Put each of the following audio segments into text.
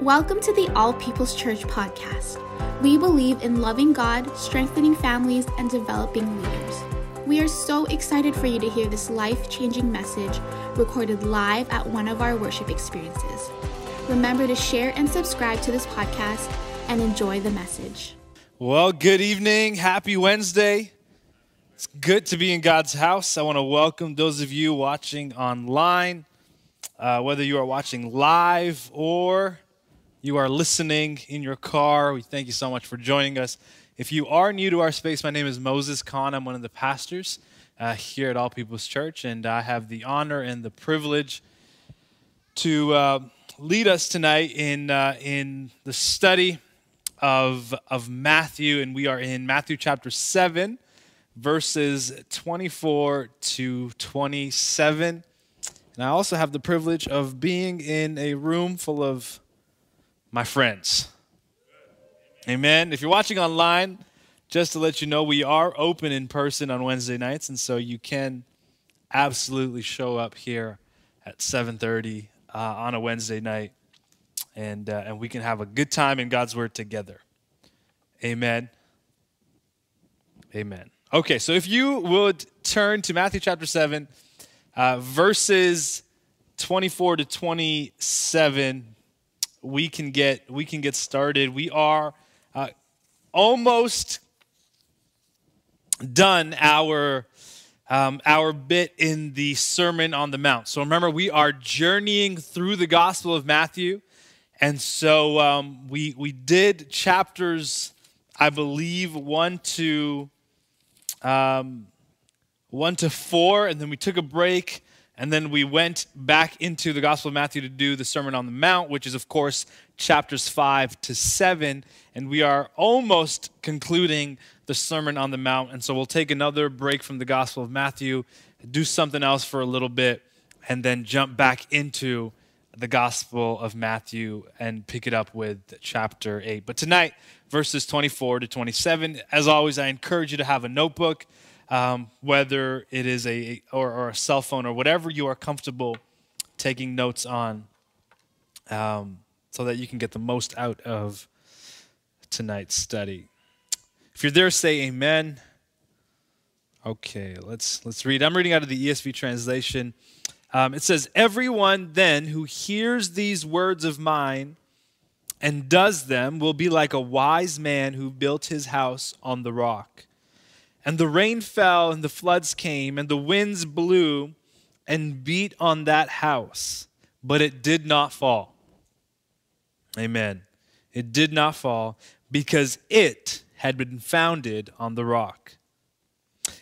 Welcome to the All People's Church podcast. We believe in loving God, strengthening families, and developing leaders. We are so excited for you to hear this life changing message recorded live at one of our worship experiences. Remember to share and subscribe to this podcast and enjoy the message. Well, good evening. Happy Wednesday. It's good to be in God's house. I want to welcome those of you watching online, uh, whether you are watching live or you are listening in your car. We thank you so much for joining us. If you are new to our space, my name is Moses Khan. I'm one of the pastors uh, here at All People's Church, and I have the honor and the privilege to uh, lead us tonight in, uh, in the study of, of Matthew, and we are in Matthew chapter 7, verses 24 to 27. And I also have the privilege of being in a room full of my friends. Amen. If you're watching online, just to let you know, we are open in person on Wednesday nights, and so you can absolutely show up here at 7:30 uh, on a Wednesday night and, uh, and we can have a good time in God's Word together. Amen. Amen. Okay, so if you would turn to Matthew chapter 7, uh, verses 24 to 27, we can get, we can get started. We are uh, almost done our um, our bit in the Sermon on the Mount. So remember, we are journeying through the Gospel of Matthew. And so um, we, we did chapters, I believe, one to, um, one to four, and then we took a break, and then we went back into the Gospel of Matthew to do the Sermon on the Mount, which is, of course, chapters five to seven. And we are almost concluding the Sermon on the Mount. And so we'll take another break from the Gospel of Matthew, do something else for a little bit, and then jump back into the Gospel of Matthew and pick it up with chapter 8. But tonight, verses 24 to 27, as always, I encourage you to have a notebook, um, whether it is a or, or, a cell phone or whatever you are comfortable taking notes on, um, so that you can get the most out of tonight's study. If you're there, say Amen. Okay, let's let's read. I'm reading out of the ESV translation. Um, it says, Everyone then who hears these words of mine and does them will be like a wise man who built his house on the rock. And the rain fell, and the floods came, and the winds blew and beat on that house, but it did not fall. Amen. It did not fall because it had been founded on the rock.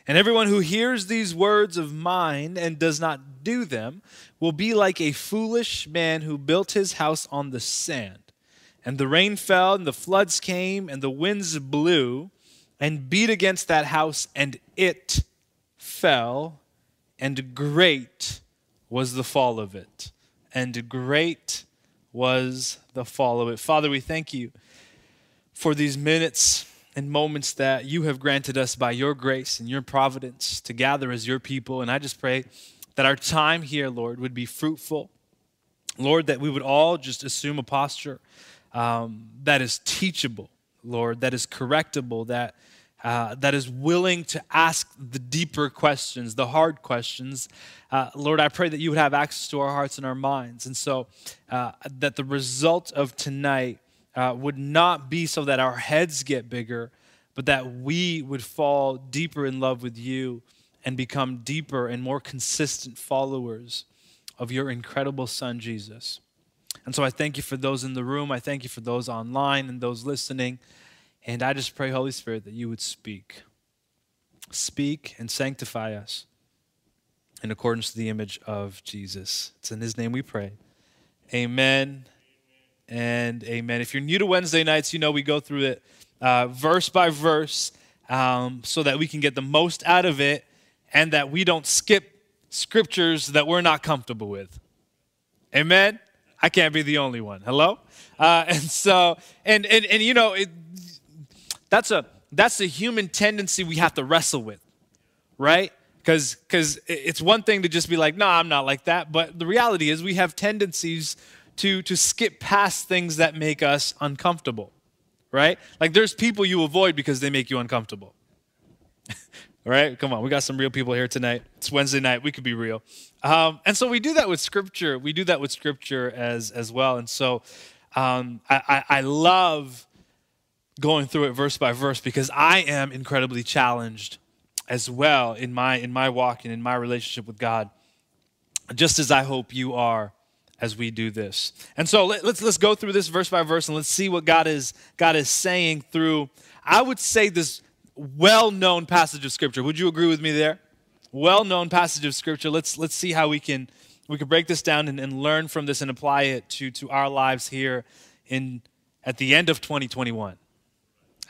And everyone who hears these words of mine and does not do them will be like a foolish man who built his house on the sand. And the rain fell, and the floods came, and the winds blew and beat against that house, and it fell, and great was the fall of it. And great was the fall of it. Father, we thank you for these minutes and moments that you have granted us by your grace and your providence to gather as your people. And I just pray that our time here, Lord, would be fruitful. Lord, that we would all just assume a posture um, that is teachable, Lord, that is correctable, that, uh, that is willing to ask the deeper questions, the hard questions. Uh, Lord, I pray that you would have access to our hearts and our minds. And so uh, that the result of tonight uh, would not be so that our heads get bigger, but that we would fall deeper in love with you and become deeper and more consistent followers of your incredible Son, Jesus. And so I thank you for those in the room. I thank you for those online and those listening. And I just pray, Holy Spirit, that you would speak. Speak and sanctify us in accordance to the image of Jesus. It's in his name we pray. Amen and amen. If you're new to Wednesday nights, you know we go through it uh, verse by verse um, so that we can get the most out of it and that we don't skip scriptures that we're not comfortable with. Amen? I can't be the only one. Hello? Uh, and so, and, and, and you know, it, that's, a, that's a human tendency we have to wrestle with, right? Because because it's one thing to just be like, no, I'm not like that. But the reality is, we have tendencies to, to skip past things that make us uncomfortable, right? Like there's people you avoid because they make you uncomfortable. All right, come on, we got some real people here tonight. It's Wednesday night, we could be real. Um, and so we do that with scripture. We do that with scripture as, as well. And so um, I, I, I love going through it verse by verse because I am incredibly challenged as well in my in my walk and in my relationship with God, just as I hope you are as we do this. And so let, us let's, let's go through this verse by verse and let's see what God is God is saying through. I would say this well-known passage of scripture. Would you agree with me there? Well-known passage of scripture. Let's let's see how we can we can break this down and, and learn from this and apply it to to our lives here in at the end of 2021.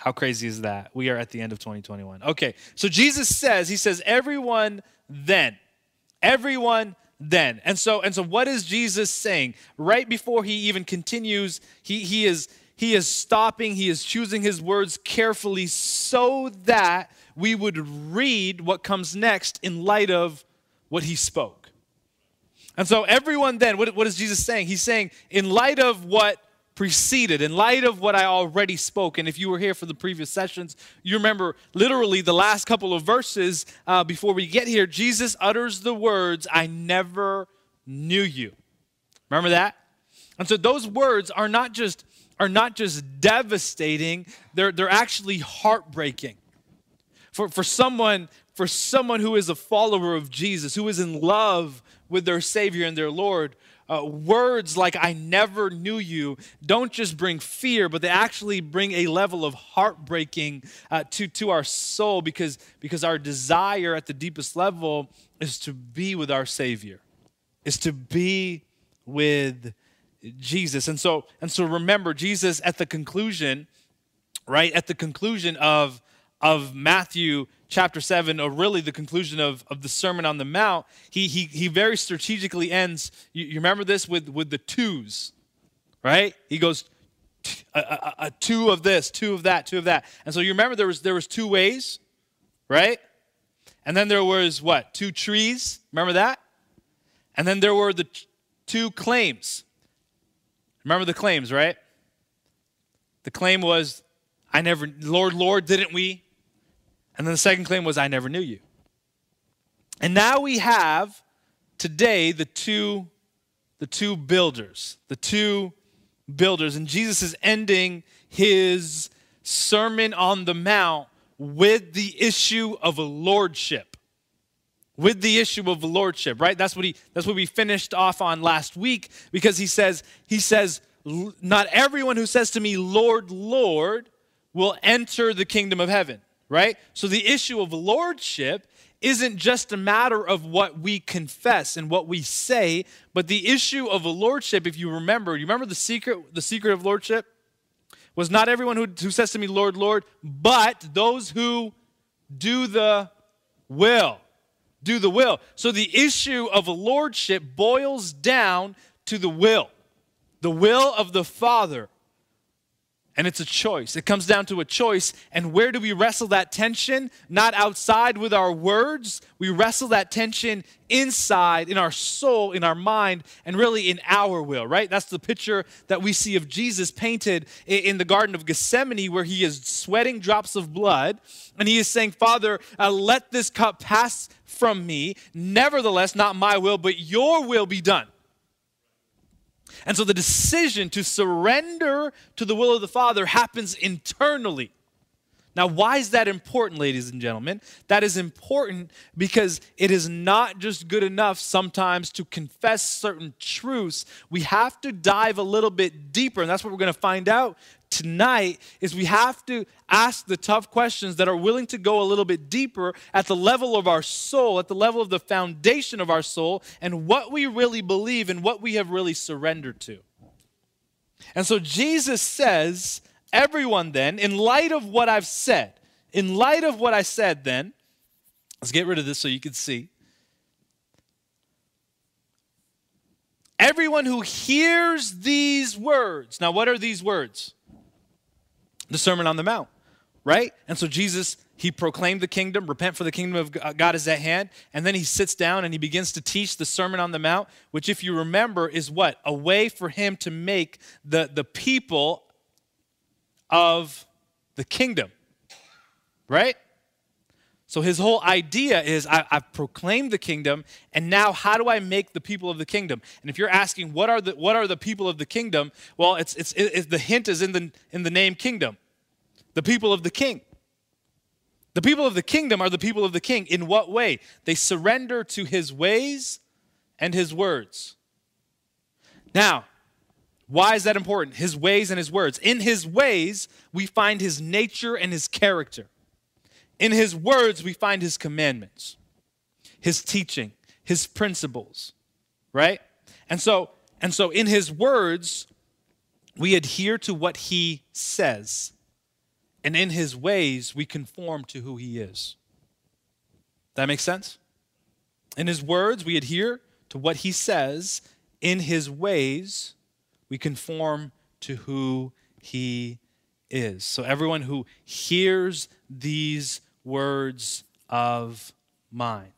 How crazy is that? We are at the end of 2021. Okay, so Jesus says, He says, everyone then, everyone then. And so, and so what is Jesus saying? Right before he even continues, he, he is he is stopping, he is choosing his words carefully so that we would read what comes next in light of what he spoke. And so, everyone then, what, what is Jesus saying? He's saying, in light of what preceded, in light of what I already spoke. And if you were here for the previous sessions, you remember literally the last couple of verses uh, before we get here, Jesus utters the words, I never knew you. Remember that? And so those words are not just are not just devastating, they're, they're actually heartbreaking. For, for someone for someone who is a follower of Jesus, who is in love with their Savior and their Lord, uh, words like I never knew you don't just bring fear, but they actually bring a level of heartbreaking uh, to, to our soul because, because our desire at the deepest level is to be with our Savior, is to be with Jesus. And so, and so remember, Jesus at the conclusion, right, at the conclusion of, of Matthew chapter 7, or really the conclusion of, of the Sermon on the Mount, he, he, he very strategically ends. You, you remember this with, with the twos, right? He goes, a, a, a, two of this, two of that, two of that. And so you remember there was, there was two ways, right? And then there was what? Two trees. Remember that? And then there were the t- two claims. Remember the claims, right? The claim was, I never, Lord, Lord, didn't we? And then the second claim was, I never knew you. And now we have today the two, the two builders, the two builders. And Jesus is ending his Sermon on the Mount with the issue of lordship. With the issue of lordship, right? That's what he that's what we finished off on last week because he says, he says, not everyone who says to me, Lord, Lord, will enter the kingdom of heaven right? So the issue of lordship isn't just a matter of what we confess and what we say, but the issue of a lordship, if you remember, you remember the secret, the secret of lordship? Was not everyone who, who says to me, Lord, Lord, but those who do the will. Do the will. So the issue of a lordship boils down to the will, the will of the Father. And it's a choice. It comes down to a choice. And where do we wrestle that tension? Not outside with our words. We wrestle that tension inside, in our soul, in our mind, and really in our will, right? That's the picture that we see of Jesus painted in the Garden of Gethsemane, where he is sweating drops of blood. And he is saying, Father, uh, let this cup pass from me. Nevertheless, not my will, but your will be done. And so the decision to surrender to the will of the Father happens internally. Now, why is that important, ladies and gentlemen? That is important because it is not just good enough sometimes to confess certain truths. We have to dive a little bit deeper, and that's what we're going to find out tonight is we have to ask the tough questions that are willing to go a little bit deeper at the level of our soul, at the level of the foundation of our soul, and what we really believe and what we have really surrendered to. And so Jesus says, everyone then, in light of what I've said, in light of what I said then, let's get rid of this so you can see. Everyone who hears these words. Now, what are these words? The Sermon on the Mount, right? And so Jesus, he proclaimed the kingdom, repent for the kingdom of God is at hand, and then he sits down and he begins to teach the Sermon on the Mount, which, if you remember, is what? A way for him to make the, the people of the kingdom, right? So his whole idea is I, have proclaimed the kingdom, and now how do I make the people of the kingdom? And if you're asking what are the what are the people of the kingdom, well, it's it's, it's the hint is in the in the name kingdom, the people of the king. The people of the kingdom are the people of the king. In what way? They surrender to his ways and his words. Now, why is that important? His ways and his words. In his ways, we find his nature and his character. In his words, we find his commandments, his teaching, his principles, right? And so, and so in his words, we adhere to what he says. And in his ways, we conform to who he is. That makes sense? In his words, we adhere to what he says. In his ways, we conform to who he is. So everyone who hears these words of mine.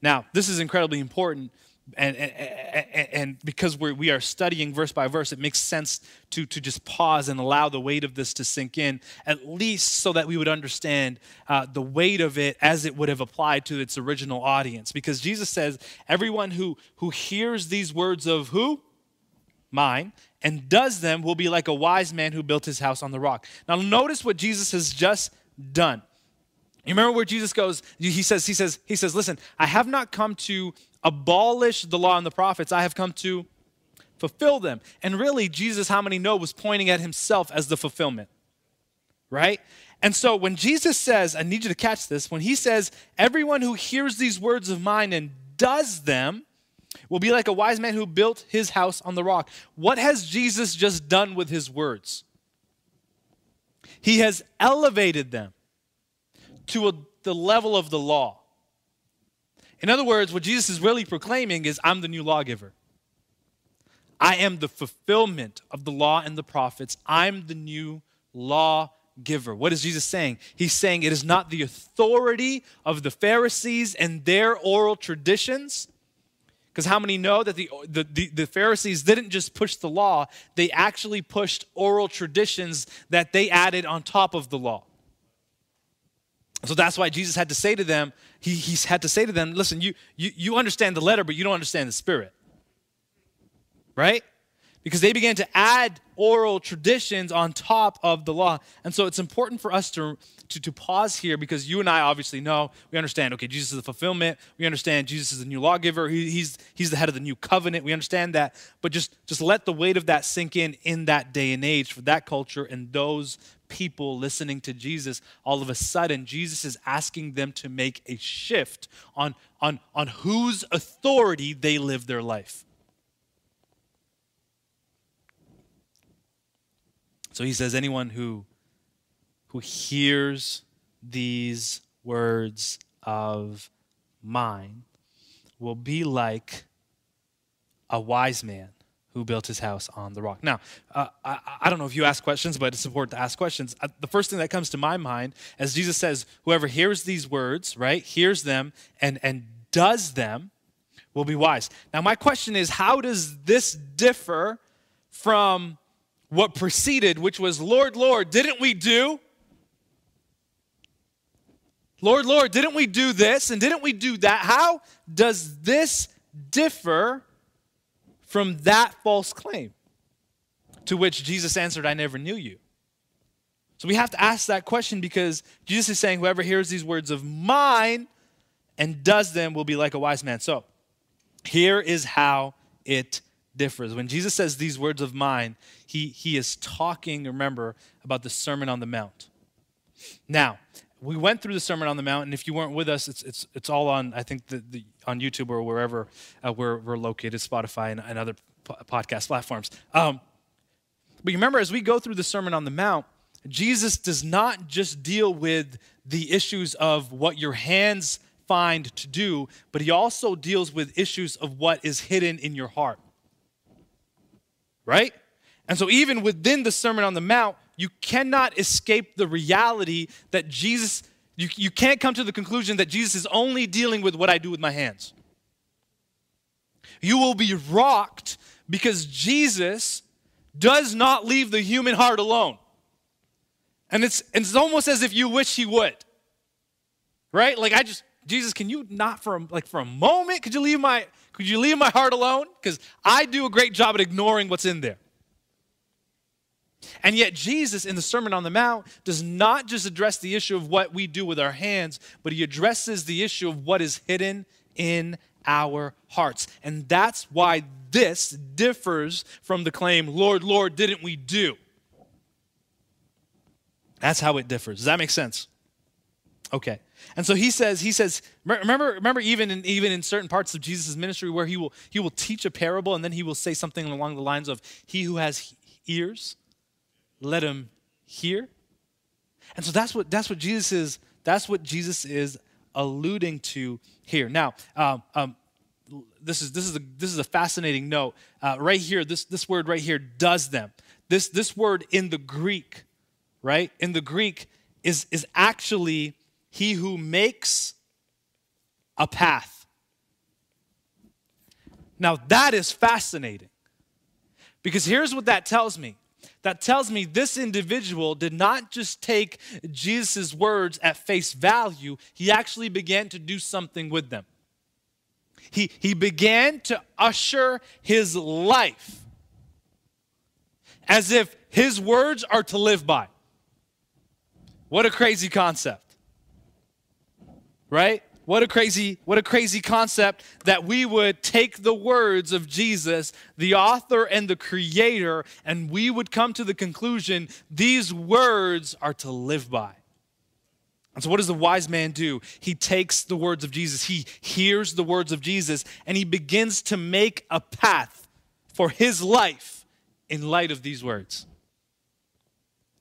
Now, this is incredibly important, and, and, and because we're, we are studying verse by verse, it makes sense to, to just pause and allow the weight of this to sink in, at least so that we would understand uh, the weight of it as it would have applied to its original audience. Because Jesus says, everyone who, who hears these words of who? Mine, and does them will be like a wise man who built his house on the rock. Now, notice what Jesus has just done. You remember where Jesus goes? He says, he says, he says, listen, I have not come to abolish the law and the prophets. I have come to fulfill them. And really, Jesus, how many know, was pointing at himself as the fulfillment. Right? And so when Jesus says, I need you to catch this, when he says, everyone who hears these words of mine and does them will be like a wise man who built his house on the rock. What has Jesus just done with his words? He has elevated them to a, the level of the law. In other words, what Jesus is really proclaiming is I'm the new lawgiver. I am the fulfillment of the law and the prophets. I'm the new lawgiver. What is Jesus saying? He's saying it is not the authority of the Pharisees and their oral traditions. Because how many know that the, the, the, the, Pharisees didn't just push the law, they actually pushed oral traditions that they added on top of the law. So that's why Jesus had to say to them, he, he had to say to them, listen, you, you, you understand the letter, but you don't understand the spirit. Right? Because they began to add oral traditions on top of the law. And so it's important for us to, to, to pause here because you and I obviously know, we understand, okay, Jesus is the fulfillment. We understand Jesus is the new lawgiver. He, he's, he's the head of the new covenant. We understand that. But just, just let the weight of that sink in in that day and age for that culture and those people listening to Jesus. All of a sudden, Jesus is asking them to make a shift on, on, on whose authority they live their life. So he says, anyone who, who hears these words of mine will be like a wise man who built his house on the rock. Now, uh, I, I, don't know if you ask questions, but it's important to ask questions. Uh, the first thing that comes to my mind, as Jesus says, whoever hears these words, right, hears them and, and does them will be wise. Now, my question is, how does this differ from what preceded, which was, Lord, Lord, didn't we do? Lord, Lord, didn't we do this and didn't we do that? How does this differ from that false claim? To which Jesus answered, I never knew you. So we have to ask that question because Jesus is saying, Whoever hears these words of mine and does them will be like a wise man. So here is how it differs. When Jesus says these words of mine, he, he is talking, remember, about the Sermon on the Mount. Now, we went through the Sermon on the Mount, and if you weren't with us, it's, it's, it's all on, I think, the, the on YouTube or wherever uh, we're, we're located, Spotify and, and other po- podcast platforms. Um, but you remember, as we go through the Sermon on the Mount, Jesus does not just deal with the issues of what your hands find to do, but he also deals with issues of what is hidden in your heart right? And so, even within the Sermon on the Mount, you cannot escape the reality that Jesus You, you can't come to the conclusion that Jesus is only dealing with what I do with my hands. You will be rocked because Jesus does not leave the human heart alone. And it's, it's almost as if you wish he would. Right? Like I just, Jesus, can you not for a, like for a moment, could you leave my, could you leave my heart alone? Because I do a great job at ignoring what's in there. And yet, Jesus in the Sermon on the Mount does not just address the issue of what we do with our hands, but he addresses the issue of what is hidden in our hearts. And that's why this differs from the claim, Lord, Lord, didn't we do? That's how it differs. Does that make sense? Okay. And so he says, he says, remember, remember even in even in certain parts of Jesus' ministry where he will he will teach a parable and then he will say something along the lines of, He who has ears, let him hear. And so that's what that's what Jesus is, that's what Jesus is alluding to here. Now, um, um, this is this is a this is a fascinating note uh, right here. This this word right here does them. This this word in the Greek, right in the Greek is is actually he who makes a path. Now that is fascinating because here's what that tells me that tells me this individual did not just take Jesus' words at face value, he actually began to do something with them. He, he began to usher his life as if his words are to live by. What a crazy concept. Right? What a crazy, what a crazy concept that we would take the words of Jesus, the author and the creator, and we would come to the conclusion these words are to live by. And so, what does the wise man do? He takes the words of Jesus, he hears the words of Jesus, and he begins to make a path for his life in light of these words.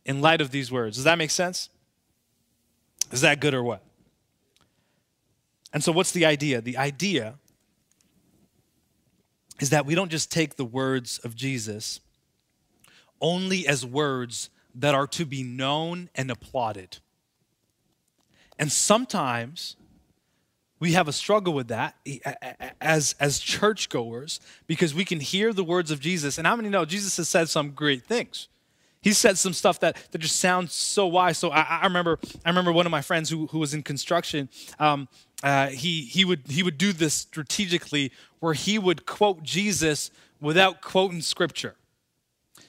In light of these words. Does that make sense? Is that good or what? And so, what's the idea? The idea is that we don't just take the words of Jesus only as words that are to be known and applauded. And sometimes we have a struggle with that as, as churchgoers because we can hear the words of Jesus. And how many know Jesus has said some great things? He said some stuff that, that just sounds so wise. So I, I remember I remember one of my friends who, who was in construction. Um, uh, he, he, would, he would do this strategically where he would quote Jesus without quoting scripture.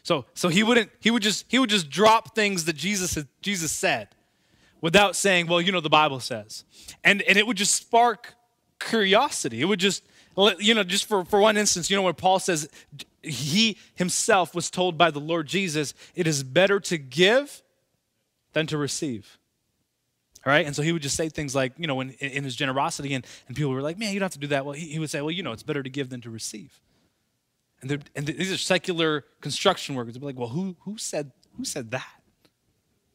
So, so he wouldn't he would just he would just drop things that Jesus Jesus said without saying, well, you know the Bible says. And and it would just spark curiosity. It would just you know just for, for one instance, you know when Paul says he himself was told by the Lord Jesus, it is better to give than to receive. Right. And so he would just say things like, you know, in, in his generosity, and, and people were like, man, you don't have to do that. Well, he, he would say, well, you know, it's better to give than to receive. And, and these are secular construction workers. They'd be like, well, who, who, said, who said that?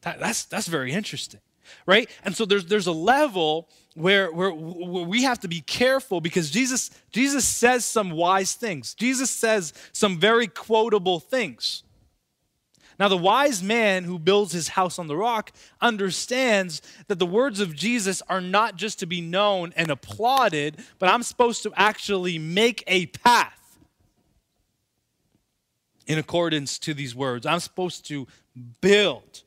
that? That's, that's very interesting. Right? And so there's, there's a level where, where, where we have to be careful because Jesus, Jesus says some wise things. Jesus says some very quotable things. Now, the wise man who builds his house on the rock understands that the words of Jesus are not just to be known and applauded, but I'm supposed to actually make a path in accordance to these words. I'm supposed to build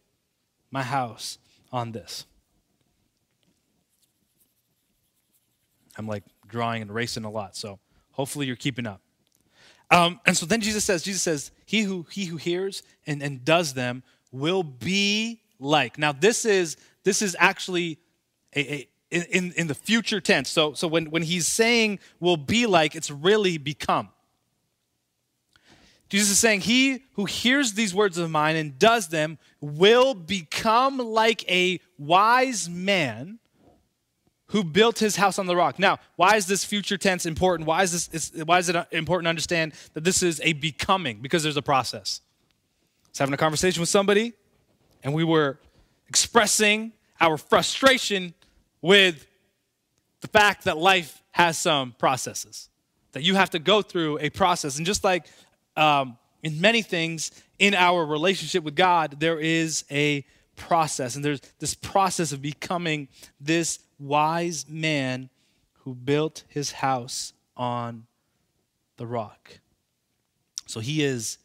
my house on this. I'm like drawing and racing a lot, so hopefully you're keeping up. Um, and so then Jesus says, Jesus says, he who he who hears and, and does them will be like. Now this is this is actually a, a in, in the future tense. So, so when, when he's saying will be like, it's really become. Jesus is saying, He who hears these words of mine and does them will become like a wise man who built his house on the rock. Now, why is this future tense important? Why is this why is it important to understand that this is a becoming? Because there's a process. I was having a conversation with somebody, and we were expressing our frustration with the fact that life has some processes, that you have to go through a process. And just like um, in many things in our relationship with God, there is a process. And there's this process of becoming this wise man who built his house on the rock. So he is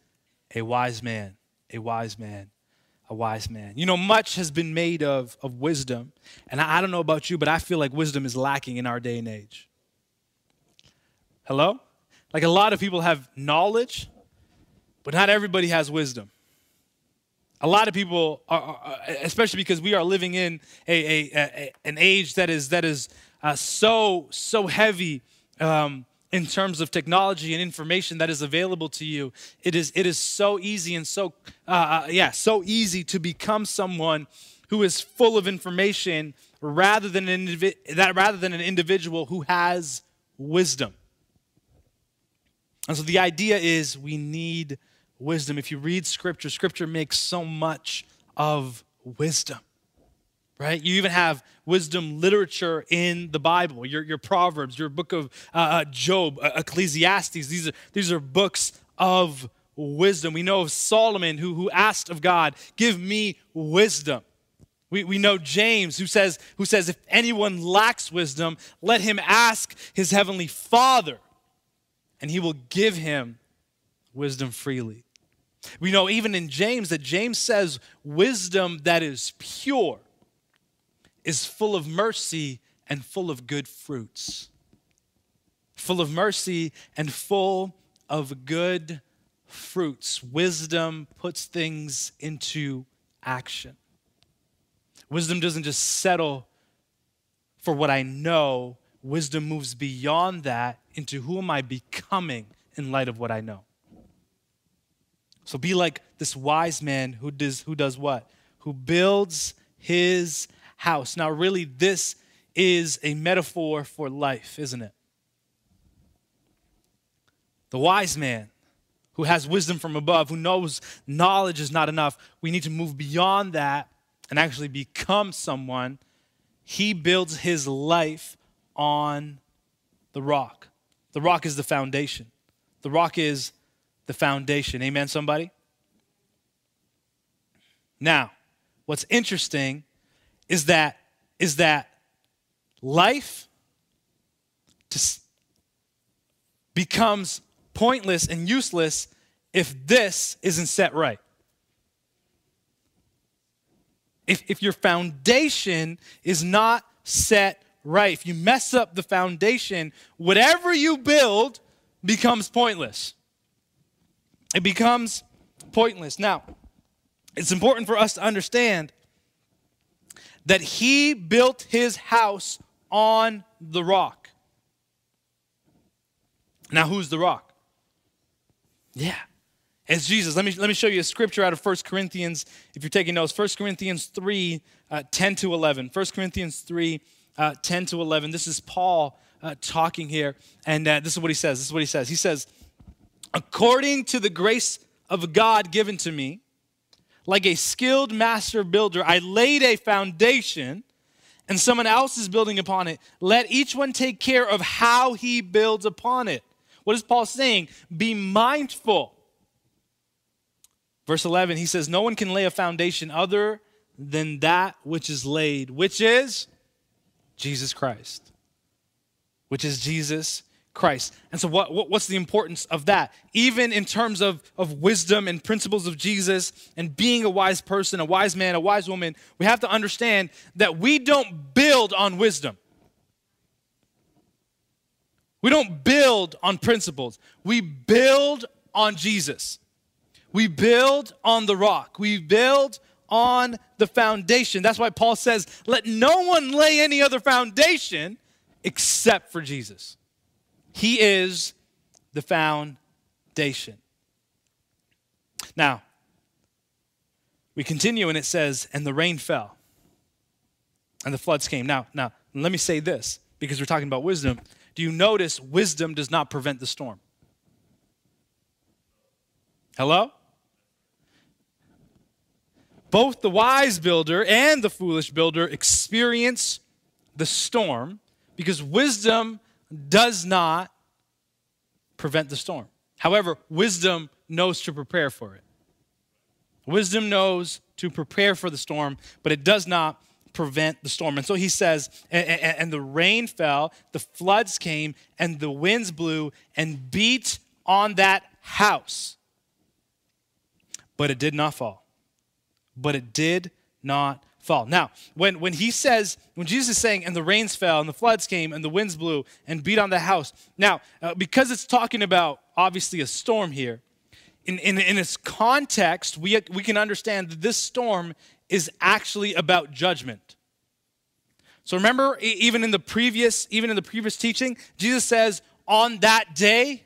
a wise man, a wise man, a wise man. You know, much has been made of, of wisdom. And I, I don't know about you, but I feel like wisdom is lacking in our day and age. Hello? Like a lot of people have knowledge, but not everybody has wisdom. A lot of people, are, are, especially because we are living in a, a, a an age that is that is uh, so so heavy um, in terms of technology and information that is available to you. It is it is so easy and so uh, uh yeah so easy to become someone who is full of information rather than an indivi- that rather than an individual who has wisdom. And so the idea is we need wisdom. If you read scripture, scripture makes so much of wisdom, right? You even have wisdom literature in the Bible, your, your Proverbs, your book of uh, uh Job, uh, Ecclesiastes. These are, these are books of wisdom. We know of Solomon who, who asked of God, Give me wisdom. We, we know James who says, who says, If anyone lacks wisdom, let him ask his heavenly Father, and he will give him wisdom freely. We know even in James that James says wisdom that is pure is full of mercy and full of good fruits. Full of mercy and full of good fruits. Wisdom puts things into action. Wisdom doesn't just settle for what I know, wisdom moves beyond that into who am I becoming in light of what I know. So be like this wise man who does, who does what? Who builds his house. Now, really, this is a metaphor for life, isn't it? The wise man who has wisdom from above, who knows knowledge is not enough, we need to move beyond that and actually become someone. He builds his life on the rock. The rock is the foundation. The rock is the foundation. Amen, somebody? Now, what's interesting is that is that life just becomes pointless and useless if this isn't set right. If, if your foundation is not set right, if you mess up the foundation, whatever you build becomes pointless. It becomes pointless. Now, it's important for us to understand that he built his house on the rock. Now, who's the rock? Yeah, it's Jesus. Let me, let me show you a scripture out of 1 Corinthians, if you're taking notes. 1 Corinthians 3, uh, 10 to 11. 1 Corinthians 3, uh, 10 to 11. This is Paul uh, talking here, and uh, this is what he says. This is what he says. He says, According to the grace of God given to me, like a skilled master builder, I laid a foundation and someone else is building upon it. Let each one take care of how he builds upon it. What is Paul saying? Be mindful. Verse 11, he says, No one can lay a foundation other than that which is laid, which is Jesus Christ. Which is Jesus Christ. And so, what, what, what's the importance of that? Even in terms of, of wisdom and principles of Jesus and being a wise person, a wise man, a wise woman, we have to understand that we don't build on wisdom. We don't build on principles. We build on Jesus. We build on the rock. We build on the foundation. That's why Paul says, let no one lay any other foundation except for Jesus. He is the foundation. Now, we continue and it says, and the rain fell and the floods came. Now, now, let me say this because we're talking about wisdom. Do you notice wisdom does not prevent the storm? Hello? Both the wise builder and the foolish builder experience the storm because wisdom does not prevent the storm. However, wisdom knows to prepare for it. Wisdom knows to prepare for the storm, but it does not prevent the storm. And so he says, and, and, and, the rain fell, the floods came, and the winds blew and beat on that house. But it did not fall. But it did not fall. Now, when, when he says, when Jesus is saying, and the rains fell, and the floods came, and the winds blew and beat on the house, now, uh, because it's talking about obviously a storm here, in, in, in its context, we, we can understand that this storm is actually about judgment. So remember, even in the previous, even in the previous teaching, Jesus says, on that day,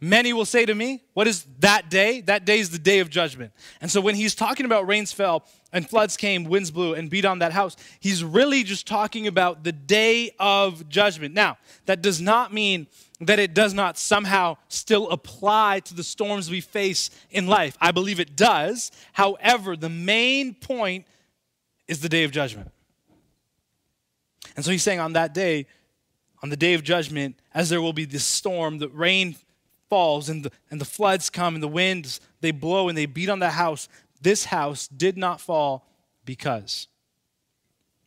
Many will say to me, What is that day? That day is the day of judgment. And so when he's talking about rains fell and floods came, winds blew and beat on that house, he's really just talking about the day of judgment. Now, that does not mean that it does not somehow still apply to the storms we face in life. I believe it does. However, the main point is the day of judgment. And so he's saying on that day, on the day of judgment, as there will be this storm, the rain falls and the, and the floods come and the winds, they blow and they beat on the house. This house did not fall because,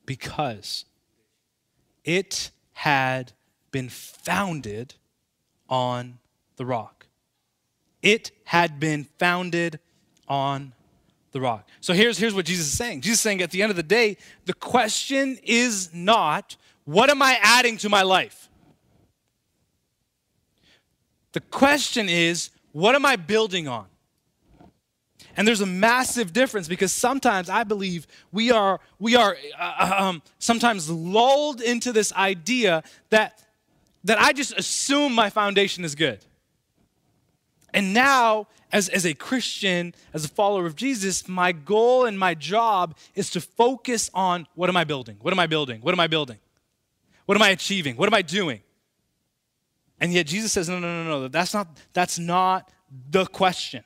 because it had been founded on the rock. It had been founded on the rock. So here's, here's what Jesus is saying. Jesus is saying at the end of the day, the question is not, what am I adding to my life? The question is, what am I building on? And there's a massive difference because sometimes I believe we are, we are uh, uh, um, sometimes lulled into this idea that, that I just assume my foundation is good. And now, as, as a Christian, as a follower of Jesus, my goal and my job is to focus on what am I building? What am I building? What am I building? What am I achieving? What am I doing? And yet Jesus says, no, no, no, no, that's not, that's not the question.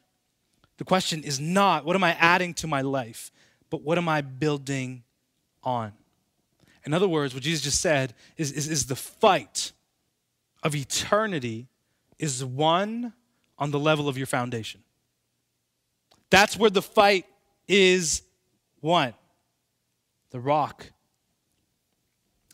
The question is not, what am I adding to my life, but what am I building on? In other words, what Jesus just said is, is, is the fight of eternity is one on the level of your foundation. That's where the fight is won. The rock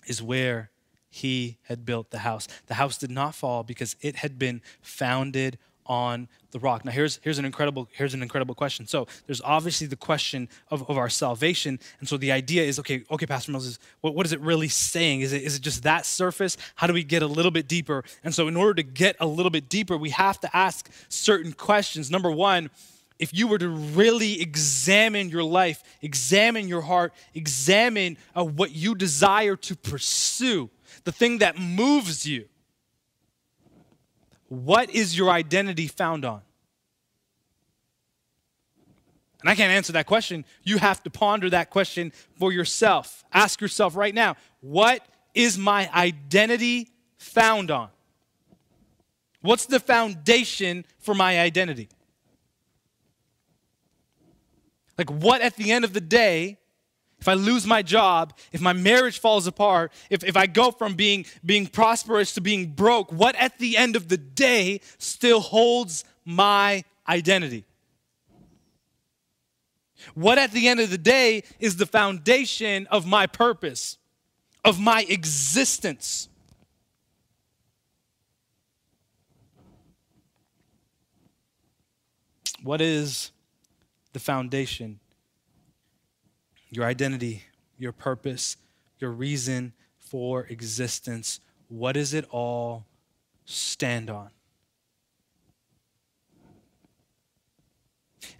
is where he had built the house. The house did not fall because it had been founded on the rock. Now here's here's an incredible here's an incredible question. So there's obviously the question of, of our salvation. And so the idea is okay, okay, Pastor Moses, what, what is it really saying? Is it is it just that surface? How do we get a little bit deeper? And so in order to get a little bit deeper, we have to ask certain questions. Number one, if you were to really examine your life, examine your heart, examine uh, what you desire to pursue, the thing that moves you. What is your identity found on? And I can't answer that question. You have to ponder that question for yourself. Ask yourself right now what is my identity found on? What's the foundation for my identity? Like, what at the end of the day if I lose my job, if my marriage falls apart, if, if I go from being, being prosperous to being broke, what at the end of the day still holds my identity? What at the end of the day is the foundation of my purpose, of my existence? What is the foundation your identity, your purpose, your reason for existence. What does it all stand on?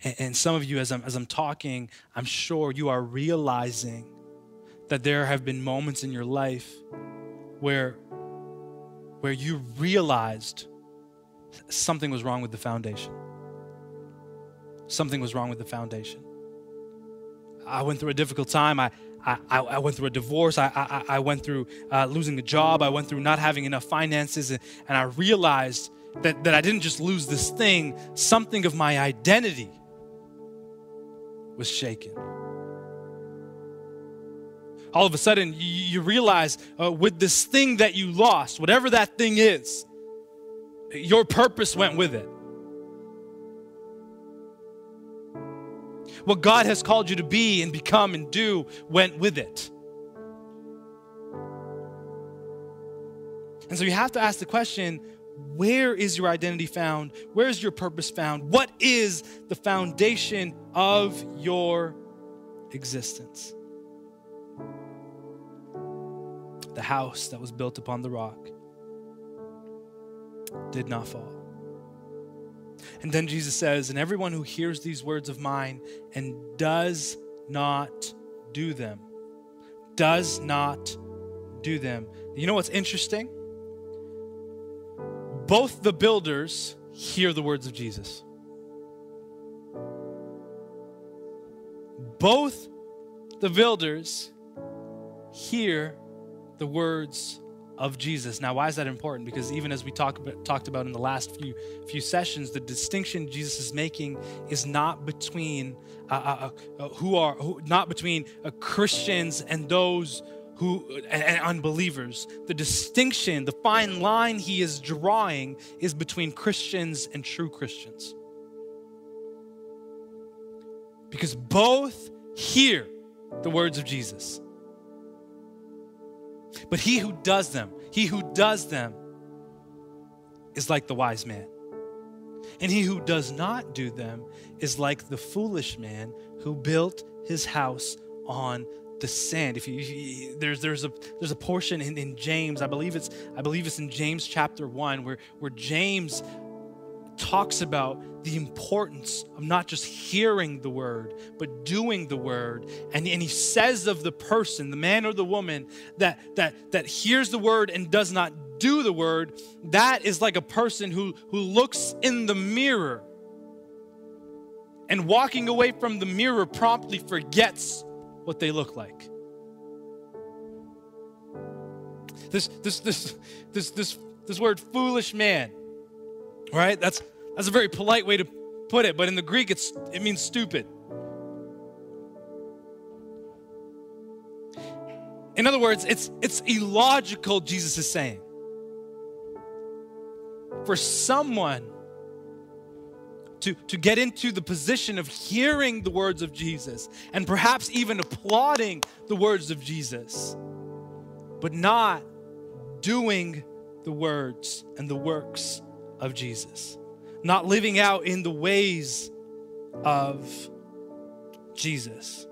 And, and some of you, as I'm, as I'm talking, I'm sure you are realizing that there have been moments in your life where, where you realized something was wrong with the foundation. Something was wrong with the foundation. I went through a difficult time. I, I, I went through a divorce. I, I, I went through uh, losing a job. I went through not having enough finances. And, and I realized that, that I didn't just lose this thing, something of my identity was shaken. All of a sudden, you, you realize uh, with this thing that you lost, whatever that thing is, your purpose went with it. What God has called you to be and become and do went with it. And so you have to ask the question where is your identity found? Where is your purpose found? What is the foundation of your existence? The house that was built upon the rock did not fall. And then Jesus says, And everyone who hears these words of mine and does not do them, does not do them. You know what's interesting? Both the builders hear the words of Jesus. Both the builders hear the words of Jesus. Now, why is that important? Because even as we talk about, talked about in the last few few sessions, the distinction Jesus is making is not between uh, uh, uh, who are who, not between uh, Christians and those who and unbelievers. The distinction, the fine line he is drawing, is between Christians and true Christians. Because both hear the words of Jesus. But he who does them, he who does them is like the wise man. And he who does not do them is like the foolish man who built his house on the sand. If you, if you, there's there's a there's a portion in, in James, I believe it's I believe it's in James chapter one, where where James talks about the importance of not just hearing the word, but doing the word. And, and he says of the person, the man or the woman, that, that, that hears the word and does not do the word, that is like a person who, who looks in the mirror and walking away from the mirror promptly forgets what they look like. This, this, this, this, this, this word foolish man right? That's that's a very polite way to put it, but in the Greek it's it means stupid. In other words, it's it's illogical Jesus is saying. For someone to, to get into the position of hearing the words of Jesus and perhaps even applauding the words of Jesus, but not doing the words and the works of Jesus, not living out in the ways of Jesus.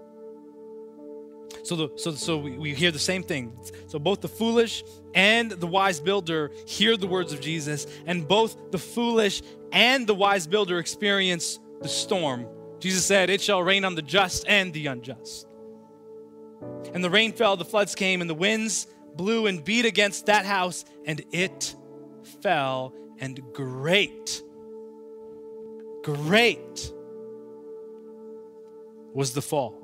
So, the, so, so we, we hear the same thing. So both the foolish and the wise builder hear the words of Jesus, and both the foolish and the wise builder experience the storm. Jesus said, It shall rain on the just and the unjust. And the rain fell, the floods came, and the winds blew and beat against that house, and it fell, and great, great was the fall.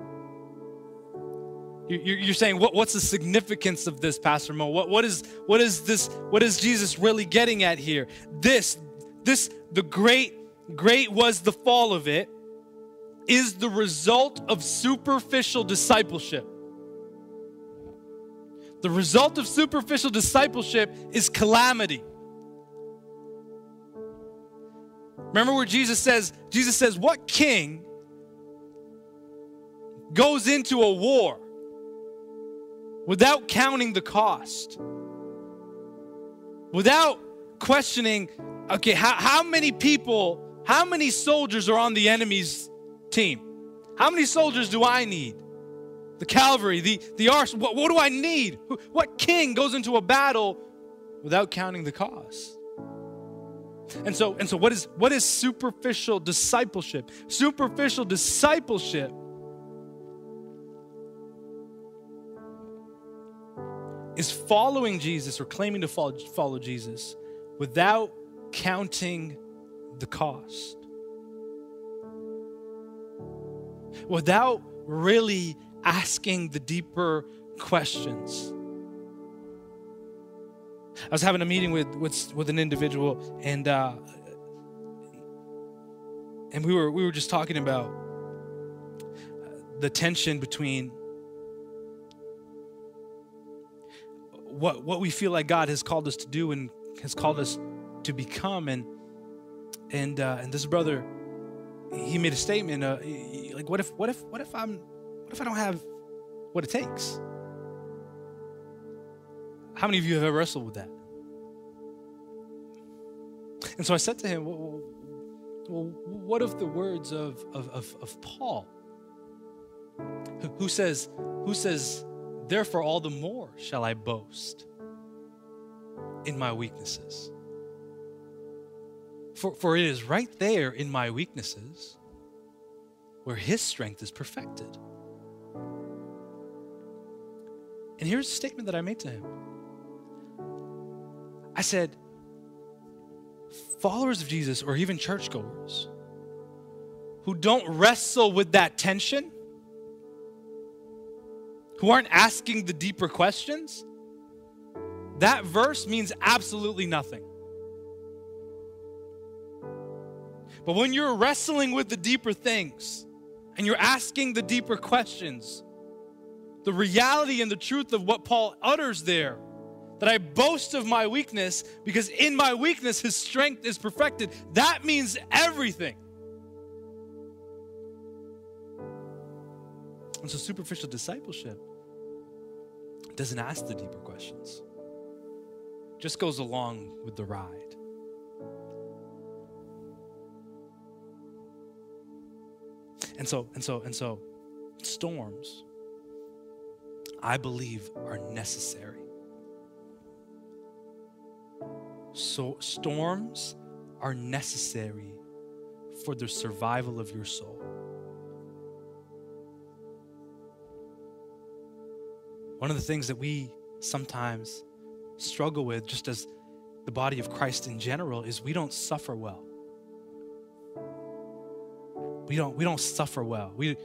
You're saying, what's the significance of this, Pastor Mo? What, is, what is this? What is Jesus really getting at here? This, this, the great, great was the fall of it, is the result of superficial discipleship. The result of superficial discipleship is calamity. Remember where Jesus says, Jesus says, what king goes into a war without counting the cost? Without questioning, okay, how, how many people, how many soldiers are on the enemy's team? How many soldiers do I need? The cavalry, the, the arse, what, what do I need? What king goes into a battle without counting the cost? And so, and so what is what is superficial discipleship? Superficial discipleship is following Jesus or claiming to follow, follow Jesus without counting the cost. Without really asking the deeper questions. I was having a meeting with with, with an individual, and uh, and we were we were just talking about the tension between what what we feel like God has called us to do and has called us to become, and and uh, and this brother, he made a statement. Uh, like what if what if what if I'm what if I don't have what it takes? How many of you have ever wrestled with that? And so I said to him, well, well what of the words of, of, of, of Paul? Who says, who says, therefore all the more shall I boast in my weaknesses? For, for it is right there in my weaknesses where his strength is perfected. And here's a statement that I made to him. I said, followers of Jesus or even churchgoers who don't wrestle with that tension, who aren't asking the deeper questions, that verse means absolutely nothing. But when you're wrestling with the deeper things and you're asking the deeper questions, the reality and the truth of what Paul utters there that I boast of my weakness because in my weakness his strength is perfected. That means everything. And so superficial discipleship doesn't ask the deeper questions. Just goes along with the ride. And so and so and so storms I believe are necessary So storms are necessary for the survival of your soul. One of the things that we sometimes struggle with, just as the body of Christ in general, is we don't suffer well. We don't, we don't suffer well. We,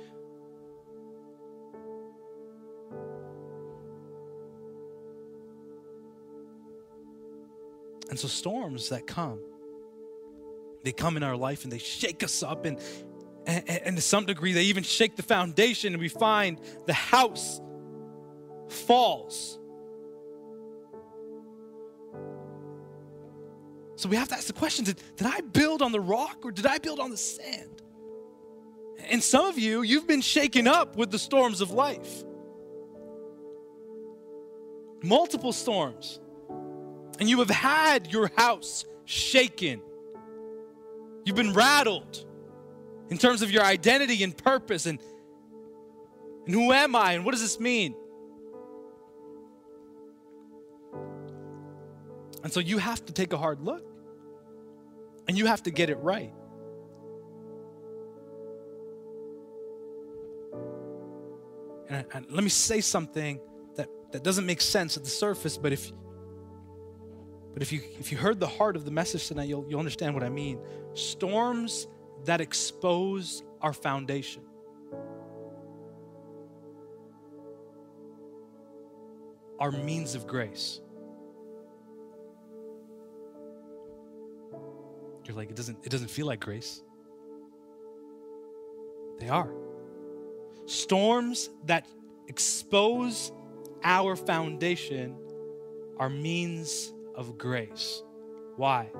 And so, storms that come, they come in our life and they shake us up, and, and, and to some degree, they even shake the foundation, and we find the house falls. So we have to ask the question did, did I build on the rock or did I build on the sand? And some of you, you've been shaken up with the storms of life. Multiple storms and you have had your house shaken. You've been rattled in terms of your identity and purpose and, and who am I and what does this mean? And so you have to take a hard look and you have to get it right. And, let me say something that, that doesn't make sense at the surface, but if but if you if you heard the heart of the message tonight, you'll you'll understand what I mean. Storms that expose our foundation. Are means of grace. You're like, it doesn't, it doesn't feel like grace. They are. Storms that expose our foundation are means of grace. Why?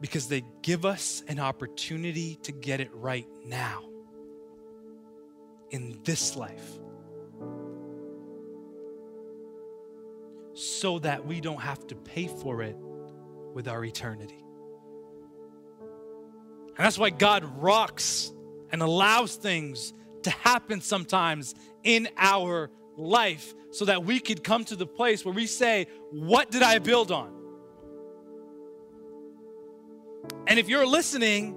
Because they give us an opportunity to get it right now, in this life, so that we don't have to pay for it with our eternity. And that's why God rocks and allows things to happen sometimes in our life so that we could come to the place where we say, What did I build on? And if you're listening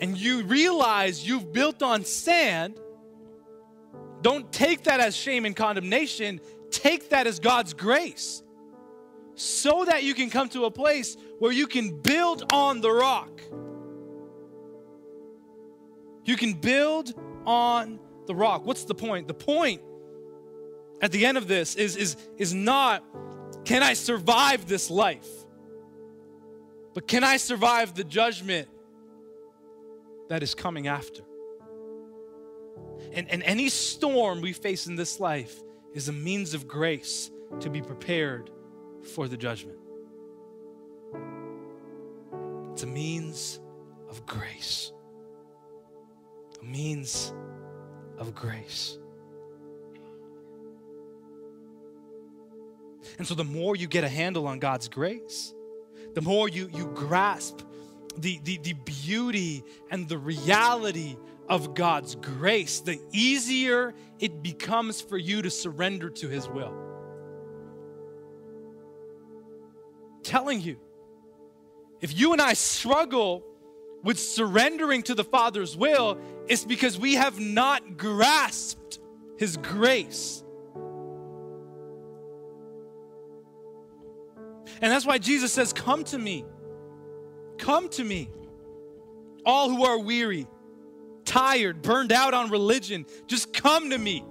and you realize you've built on sand, don't take that as shame and condemnation. Take that as God's grace so that you can come to a place where you can build on the rock. You can build on the rock. What's the point? The point at the end of this is, is, is not can I survive this life, but can I survive the judgment that is coming after? And, and any storm we face in this life is a means of grace to be prepared for the judgment. It's a means of grace. a means of grace. And so the more you get a handle on God's grace, the more you, you grasp the, the, the beauty and the reality of God's grace, the easier it becomes for you to surrender to His will. telling you, if you and I struggle with surrendering to the Father's will, it's because we have not grasped His grace. And that's why Jesus says, Come to me. Come to me. All who are weary, tired, burned out on religion, just come to me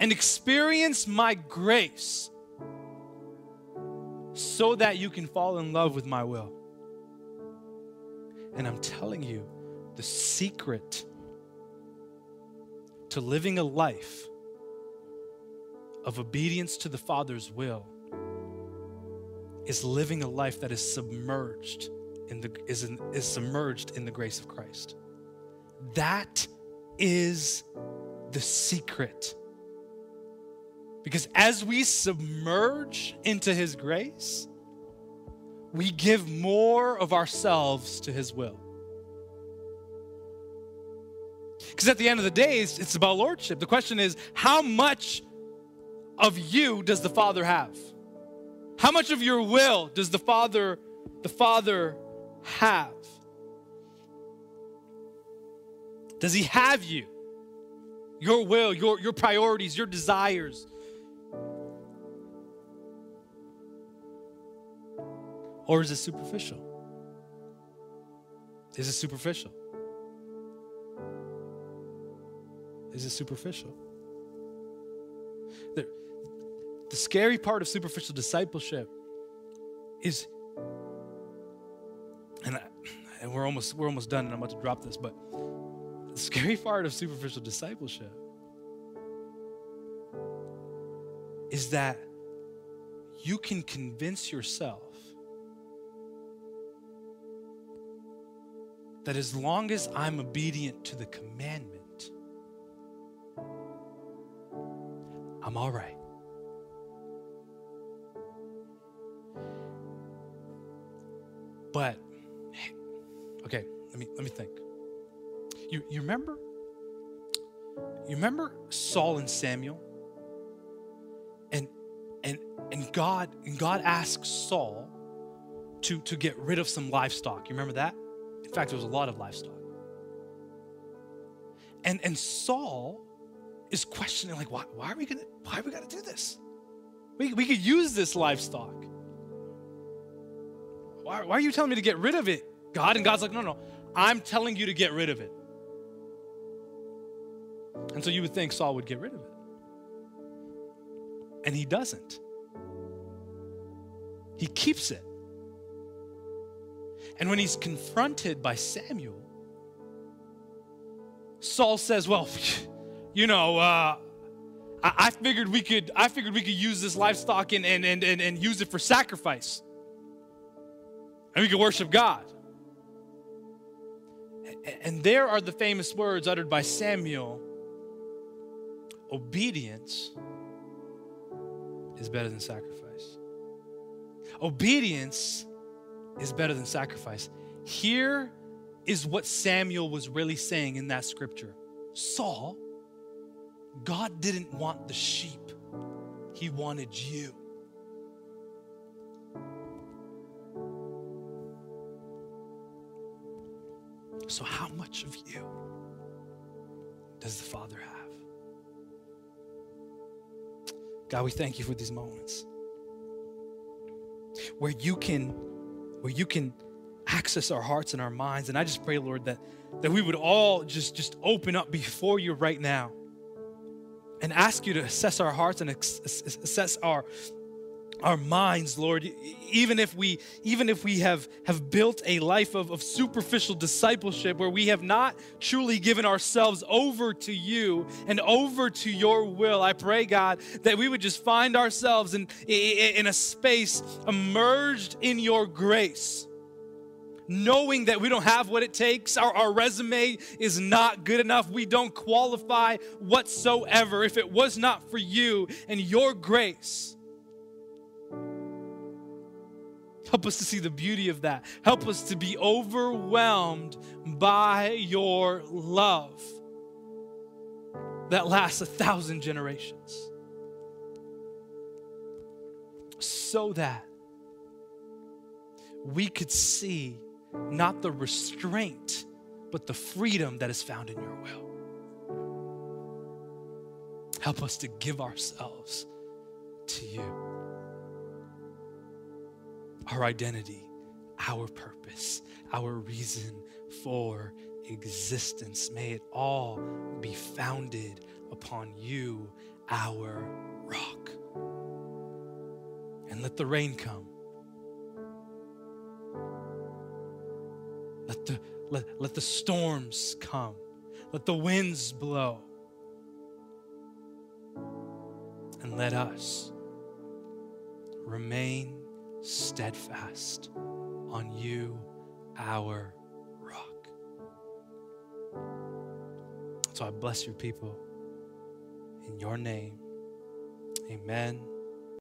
and experience my grace so that you can fall in love with my will. And I'm telling you, the secret to living a life of obedience to the Father's will is living a life that is submerged in the is, in, is submerged in the grace of Christ. That is the secret. Because as we submerge into his grace, we give more of ourselves to his will. Because at the end of the day, it's, it's about lordship. The question is, how much of you does the Father have? How much of your will does the Father, the Father have? Does he have you? Your will, your, your priorities, your desires. Or is it superficial? Is it superficial? Is it superficial? The, the scary part of superficial discipleship is, and, I, and we're almost we're almost done, and I'm about to drop this, but the scary part of superficial discipleship is that you can convince yourself that as long as I'm obedient to the commandment, I'm all right. But okay, let me let me think. You you remember? You remember Saul and Samuel? And and and God and God asked Saul to to get rid of some livestock. You remember that? In fact, there was a lot of livestock. And, and Saul is questioning, like, why, why are we gonna why are we gonna do this? We, we could use this livestock. Why, why are you telling me to get rid of it, God? And God's like, no, no, I'm telling you to get rid of it. And so you would think Saul would get rid of it. And he doesn't. He keeps it. And when he's confronted by Samuel, Saul says, Well, you know, uh, I, I, figured we could I figured we could use this livestock and, and, and, and, and use it for sacrifice. And we can worship God. And there are the famous words uttered by Samuel obedience is better than sacrifice. Obedience is better than sacrifice. Here is what Samuel was really saying in that scripture Saul, God didn't want the sheep, He wanted you. So, how much of you does the Father have? God, we thank you for these moments where you can where you can access our hearts and our minds. And I just pray, Lord, that, that we would all just, just open up before you right now and ask you to assess our hearts and assess our, our minds lord even if we even if we have have built a life of, of superficial discipleship where we have not truly given ourselves over to you and over to your will i pray god that we would just find ourselves in in a space immersed in your grace knowing that we don't have what it takes. Our, our resume is not good enough. We don't qualify whatsoever. If it was not for you and your grace, help us to see the beauty of that. Help us to be overwhelmed by your love that lasts a thousand generations. So that we could see not the restraint, but the freedom that is found in your will. Help us to give ourselves to you. Our identity, our purpose, our reason for existence, may it all be founded upon you, our rock. And let the rain come Let the, let, let the storms come. Let the winds blow. And let us remain steadfast on you, our rock. So I bless your people in your name. Amen.